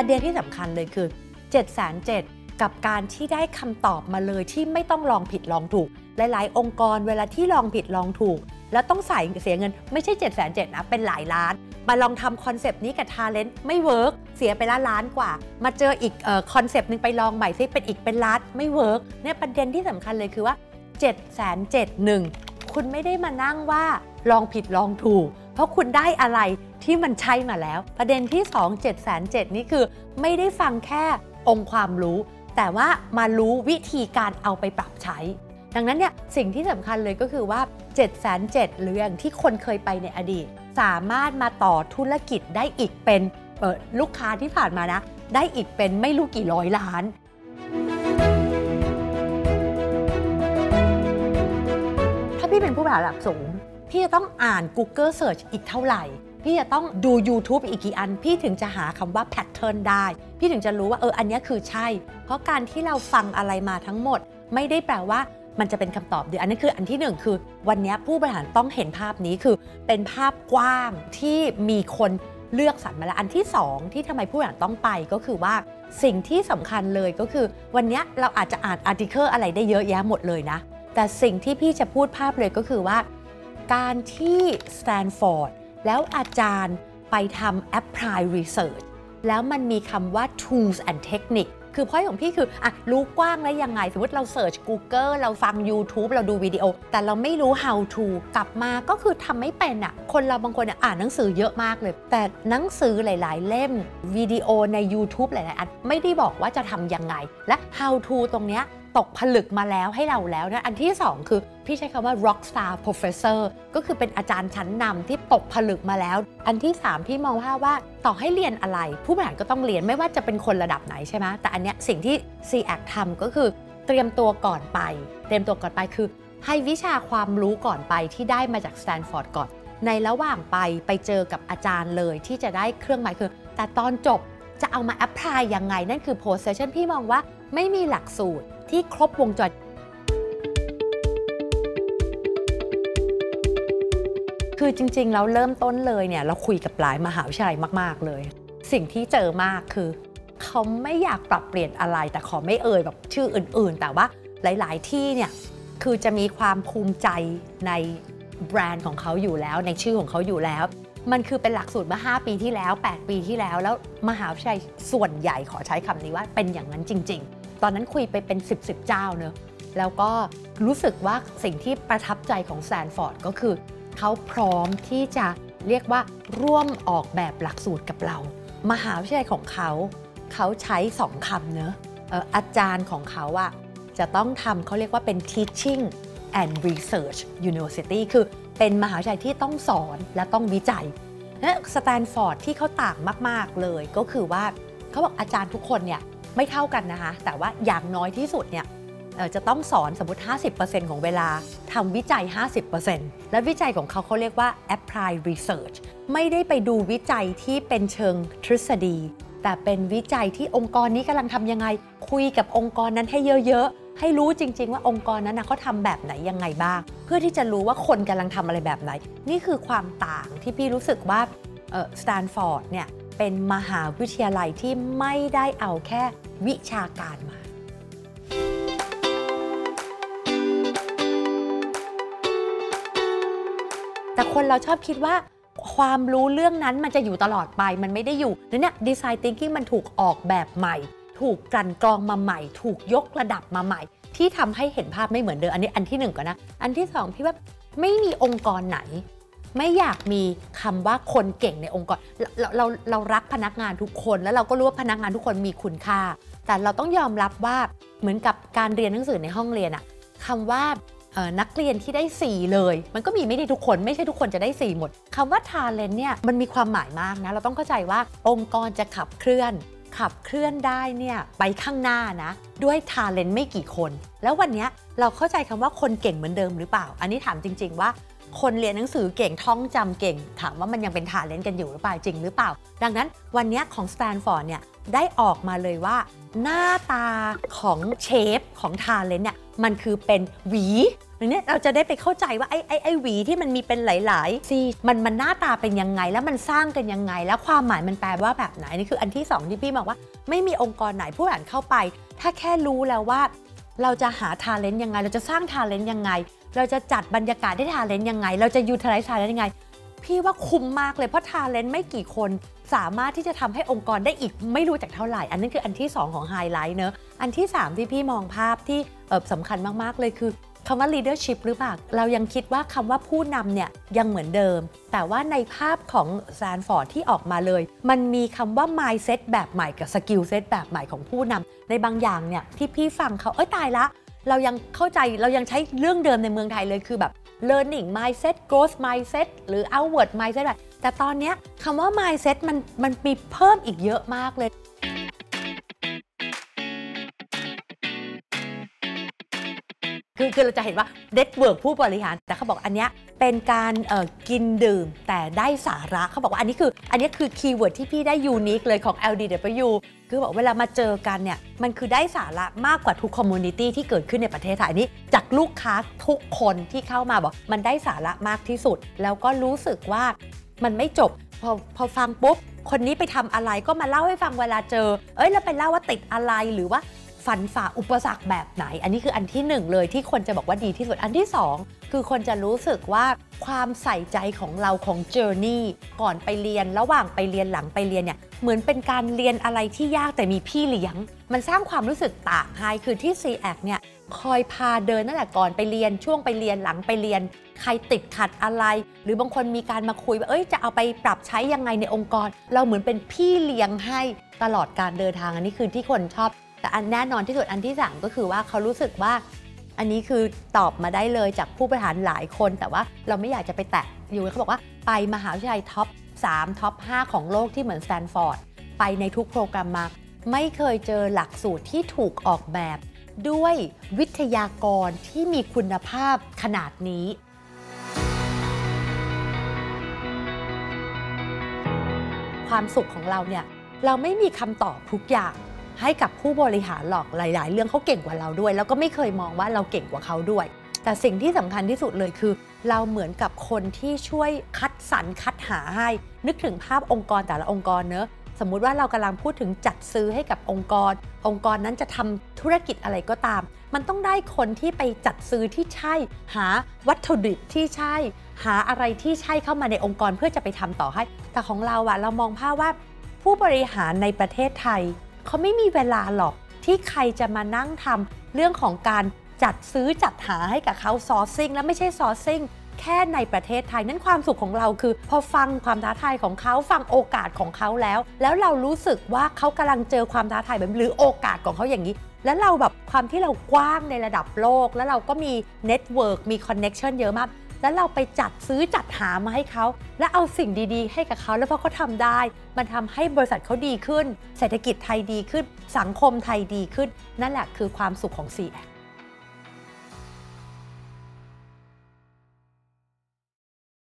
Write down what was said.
ประเด็นที่สำคัญเลยคือเจ็ดแสนกับการที่ได้คำตอบมาเลยที่ไม่ต้องลองผิดลองถูก หลาย ๆ องค์กรเวลาที่ลองผิดลองถูก แล้วต้องใส่เสียเงินไม่ใช่เจ็ดแสนนะ เป็นหลายล้าน มาลองทำ concept นี้กับ talent ไม่ work เสียไปละล้านกว่า มาเจออีก concept หนึ่งไปลองใหม่ซิเป็นอีกเป็นล้านไม่ work เนี่ยประเด็นที่สำคัญเลยคือว่าเจ็ดแสนเจ็ดหนึ่งคุณไม่ได้มานั่งว่าลองผิดลองถูก เพราะคุณได้อะไรที่มันใช่มาแล้ว ประเด็นที่ 2 7 7 0 0นี่คือไม่ได้ฟังแค่องค์ความรู้ แต่ว่ามารู้วิธีการเอาไปปรับใช้ ดังนั้นเนี่ยสิ่งที่สำคัญเลยก็คือว่า 7 7 0 0หรืออย่างที่คนเคยไปในอดีต สามารถมาต่อธุรกิจได้อีกเป็นลูกค้าที่ผ่านมานะ ได้อีกเป็นไม่รู้กี่ร้อยล้านพี่เป็นผู้บริหารระดับสูง พี่จะต้องอ่าน Google Search อีกเท่าไหร่ พี่จะต้องดู YouTube อีกกี่อัน พี่ถึงจะหาคำว่า pattern ได้ พี่ถึงจะรู้ว่าเอออันนี้คือใช่ เพราะการที่เราฟังอะไรมาทั้งหมด ไม่ได้แปลว่ามันจะเป็นคำตอบเดียวอันนี้คืออันที่หนึ่งคือ วันนี้ผู้บริหารต้องเห็นภาพนี้คือเป็นภาพกว้างที่มีคนเลือกสรรมาแล้วอันที่ 2 ที่ทำไมผู้บริหารต้องไปก็คือว่าสิ่งที่สำคัญเลยก็คือ วันนี้เราอาจจะอ่าน article อะไรได้เยอะแยะหมดเลยนะ แต่สิ่งที่พี่จะพูดภาพเลยก็คือว่า การที่สแตนฟอร์ดแล้วอาจารย์ไปทำ apply research แล้วมันมีคำว่า tools and technique คือพอยของพี่คืออะรู้กว้างแล้วยังไง สมมติเรา search Google เราฟัง YouTube เราดูวิดีโอ แต่เราไม่รู้ how to กลับมาก็คือทำไม่เป็นอะ คนเราบางคนอ่านหนังสือเยอะมากเลย แต่หนังสือหลาย ๆ เล่มวิดีโอใน YouTube หลาย ๆ อันไม่ได้บอกว่าจะทำยังไง และ how to ตรงเนี้ยตกผลึกมาแล้วให้เราแล้วนะอันที่ 2 คือพี่ใช้คำว่า rock star professor ก็คือเป็นอาจารย์ชั้นนำที่ตกผลึกมาแล้ว อันที่ 3 พี่มองว่าว่าต่อให้เรียนอะไร ผู้บริหารก็ต้องเรียนไม่ว่าจะเป็นคนระดับไหนใช่ไหมแต่อันเนี้ยสิ่งที่ c a c ทำก็คือเตรียมตัวก่อนไป เตรียมตัวก่อนไปคือ ให้วิชาความรู้ก่อนไปที่ได้มาจากสแตนฟอร์ดก่อน ในระหว่างไปไปเจอกับอาจารย์เลยที่จะได้เครื่องหมายคือ แต่ตอนจบจะเอามาแอพพลายยังไง นั่นคือ post session พี่มองว่า ไม่มีหลักสูตรที่ครบวงจร คือจริงๆเราเริ่มต้นเลยเนี่ยเราคุยกับหลายมหาวิทยาลัยมาก ๆ เลย สิ่งที่เจอมากคือ เขาไม่อยากปรับเปลี่ยนอะไร แต่ขอไม่เอ่ยแบบชื่ออื่น ๆ แต่ว่าหลาย ๆ ที่เนี่ยคือจะมีความภูมิใจในแบรนด์ของเขาอยู่แล้วในชื่อของเขาอยู่แล้ว มันคือเป็นหลักสูตรเมื่อ5ปีที่แล้ว 8 ปีที่แล้ว แล้วมหาวิทยาลัยส่วนใหญ่ขอใช้คำนี้ว่าเป็นอย่างนั้นจริง ๆ ตอนนั้นคุยไปเป็น 10บสเจ้าเนอะแล้วก็รู้สึกว่าสิ่งที่ประทับใจของแซนฟอร์ดก็คือ เขาพร้อมที่จะเรียกว่าร่วมออกแบบหลักสูตรกับเรา มหาวิทยาลัยของเขา เขาใช้สองคำเนอะอาจารย์ของเขาอะจะต้องทำเขาเรียกว่าเป็น teaching and research university คือเป็นมหาวิทยาลัยที่ต้องสอนและต้องวิจัยและสแตนฟอร์ดที่เขาต่างมาก ๆ เลยก็คือว่าเขาบอกอาจารย์ทุกคนเนี่ย ไม่เท่ากันนะคะ แต่ว่าอย่างน้อยที่สุดเนี่ยจะต้องสอนสมมติ 50%ของเวลาทำวิจัย 50%และวิจัยของเขาเขาเรียกว่า apply research ไม่ได้ไปดูวิจัยที่เป็นเชิงทฤษฎี แต่เป็นวิจัยที่องค์กรนี้กำลังทำยังไง คุยกับองค์กรนั้นให้เยอะๆ ให้รู้จริง ๆ ว่าองค์กรนั้นนะเขาทำแบบไหนยังไงบ้าง เพื่อที่จะรู้ว่าคนกำลังทำอะไรแบบไหน นี่คือความต่างที่พี่รู้สึกว่าสแตนฟอร์ดเนี่ยเป็นมหาวิทยาลัยที่ไม่ได้เอาแค่ วิชาการมา แต่คนเราชอบคิดว่าความรู้เรื่องนั้นมันจะอยู่ตลอดไปมันไม่ได้อยู่นั่เนี่ยดีไซน์ thinking มันถูกออกแบบใหม่ ถูกกลั่นกรองมาใหม่ ถูกยกระดับมาใหม่ ที่ทำให้เห็นภาพไม่เหมือนเดิมอันนี้อันที่หนึ่งก่อนนะ อันที่สองพี่ว่าไม่มีองค์กรไหน ไม่อยากมีคำว่าคนเก่งในองค์กรเราเราเรารักพนักงานทุกคน แล้วเราก็รู้ว่าพนักงานทุกคนมีคุณค่า แต่เราต้องยอมรับว่าเหมือนกับการเรียนหนังสือในห้องเรียนอะคำว่านักเรียนที่ได้ 4 เลย มันก็มีไม่ได้ทุกคนไม่ใช่ทุกคนจะได้ 4 หมดคำว่า talent เนี่ยมันมีความหมายมากนะ เราต้องเข้าใจว่าองค์กรจะขับเคลื่อน ขับเคลื่อนได้เนี่ยไปข้างหน้านะ ด้วย talent ไม่กี่คน แล้ววันนี้เราเข้าใจคำว่าคนเก่งเหมือนเดิมหรือเปล่า อันนี้ถามจริง ๆ ว่า คนเรียนหนังสือเก่งท่องจำเก่ง ถามว่ามันยังเป็น talent กันอยู่หรือเปล่าจริงหรือเปล่า ดังนั้นวันนี้ของสแตนฟอร์ดเนี่ยได้ออกมาเลยว่า หน้าตาของ shape ของ talent เนี่ยมันคือเป็นหวีอย่างเนี้ยเราจะได้ไปเข้าใจว่าไอ้ไอ้ไอ้หวีที่มันมีเป็นหลายๆซี่มันมันหน้าตาเป็นยังไงแล้วมันสร้างกันยังไง แล้วความหมายมันแปลว่าแบบไหนนี่คืออันที่สองที่พี่บอกว่า ไม่มีองค์กรไหนผู้อ่านเข้าไป ถ้าแค่รู้แล้วว่า เราจะหา talent ยังไง เราจะสร้าง talent ยังไง เราจะจัดบรรยากาศได้ talent ยังไง เราจะ utilize talent ยังไง พี่ว่าคุ้มมากเลยเพราะ talent ไม่กี่คนสามารถที่จะทำให้องค์กรได้อีกไม่รู้จักเท่าไหร่ อันนั้นคืออันที่ 2 ของไฮไลท์เนอะอันที่ 3 ที่พี่มองภาพที่เออสำคัญมากๆเลยคือคำว่า leadership หรือเปล่า เรายังคิดว่าคำว่าผู้นำเนี่ยยังเหมือนเดิม แต่ว่าในภาพของแซนฟอร์ดที่ออกมาเลย มันมีคำว่า mindset แบบใหม่กับ skill set แบบใหม่ของผู้นำในบางอย่างเนี่ยที่พี่ฟังเขาเอ้ยตายละ เรายังเข้าใจเรายังใช้เรื่องเดิมในเมืองไทยเลยคือแบบ learning mindset growth mindset หรือ outward mindset แบบแต่ตอนนี้คำว่า mindset มันมันมีเพิ่มอีกเยอะมากเลย คือคือเราจะเห็นว่า network ผู้บริหาร แต่เขาบอกอันเนี้ยเป็นการเอ่อกินดื่มแต่ได้สาระเขาบอกว่าอันนี้คืออันนี้คือ keyword ที่พี่ได้ unique เลยของ LDW คือบอกเวลามาเจอกันเนี่ยมันคือได้สาระมากกว่าทุก community ที่เกิดขึ้นในประเทศไทยนี้ จากลูกค้าทุกคนที่เข้ามาบอก มันได้สาระมากที่สุด แล้วก็รู้สึกว่ามันไม่จบพอพอฟังปุ๊บ คนนี้ไปทำอะไรก็มาเล่าให้ฟังเวลาเจอ เอ้ยแล้วไปเล่าว่าติดอะไรหรือว่า ฝันฝ่าอุปสรรคแบบไหน อันนี้คืออันที่หนึ่งเลยที่คนจะบอกว่าดีที่สุด อันที่สองคือคนจะรู้สึกว่าความใส่ใจของเราของ journey ก่อนไปเรียนระหว่างไปเรียนหลังไปเรียนเนี่ยเหมือนเป็นการเรียนอะไรที่ยากแต่มีพี่เลี้ยง มันสร้างความรู้สึกต่างให้คือที่ c ีแอเนี่ยคอยพาเดินตั้งแต่ก่อนไปเรียนช่วงไปเรียนหลังไปเรียน ใครติดขัดอะไร หรือบางคนมีการมาคุยว่าเอ้ยจะเอาไปปรับใช้ยังไงในองค์กร เราเหมือนเป็นพี่เลี้ยงให้ตลอดการเดินทางอันนี้คือที่คนชอบ แต่อันแน่นอนที่สุดอันที่3ก็คือว่าเขารู้สึกว่า อันนี้คือตอบมาได้เลยจากผู้บริหารหลายคน แต่ว่าเราไม่อยากจะไปแตะอยู่เขาบอกว่าไปมหาวิทยาลัย top 3 top 5 ของโลกที่เหมือนสแตนฟอร์ดไปในทุกโปรแกรมมา ไม่เคยเจอหลักสูตรที่ถูกออกแบบ ด้วยวิทยากรที่มีคุณภาพขนาดนี้ความสุขของเราเนี่ยเราไม่มีคำตอบทุกอย่าง ให้กับผู้บริหารหรอกหลาย ๆ เรื่องเขาเก่งกว่าเราด้วย แล้วก็ไม่เคยมองว่าเราเก่งกว่าเขาด้วย แต่สิ่งที่สำคัญที่สุดเลยคือ เราเหมือนกับคนที่ช่วยคัดสรรคัดหาให้ นึกถึงภาพองค์กรแต่ละองค์กรเนอะสมมุติว่าเรากำลังพูดถึงจัดซื้อให้กับองค์กร องค์กรนั้นจะทำธุรกิจอะไรก็ตาม มันต้องได้คนที่ไปจัดซื้อที่ใช่ หาวัตถุดิบที่ใช่ หาอะไรที่ใช่เข้ามาในองค์กรเพื่อจะไปทำต่อให้ แต่ของเราอะเรามองภาพว่าผู้บริหารในประเทศไทย เขาไม่มีเวลาหรอกที่ใครจะมานั่งทำเรื่องของการจัดซื้อจัดหาให้กับเขาซอร์ซิ่งและไม่ใช่ซอร์ซิ่งแค่ในประเทศไทยนั่นความสุขของเราคือ พอฟังความท้าทายของเขาฟังโอกาสของเขาแล้ว แล้วเรารู้สึกว่าเขากำลังเจอความท้าทายแบบหรือโอกาสของเขาอย่างนี้ แล้วเราแบบความที่เรากว้างในระดับโลก แล้วเราก็มี network มี connection เยอะมาก แล้วเราไปจัดซื้อจัดหามาให้เขา และเอาสิ่งดีๆ ให้กับเขาแล้วพอเขาทำได้ มันทำให้บริษัทเขาดีขึ้น เศรษฐกิจไทยดีขึ้น สังคมไทยดีขึ้น นั่นแหละคือความสุขของ c ีแอ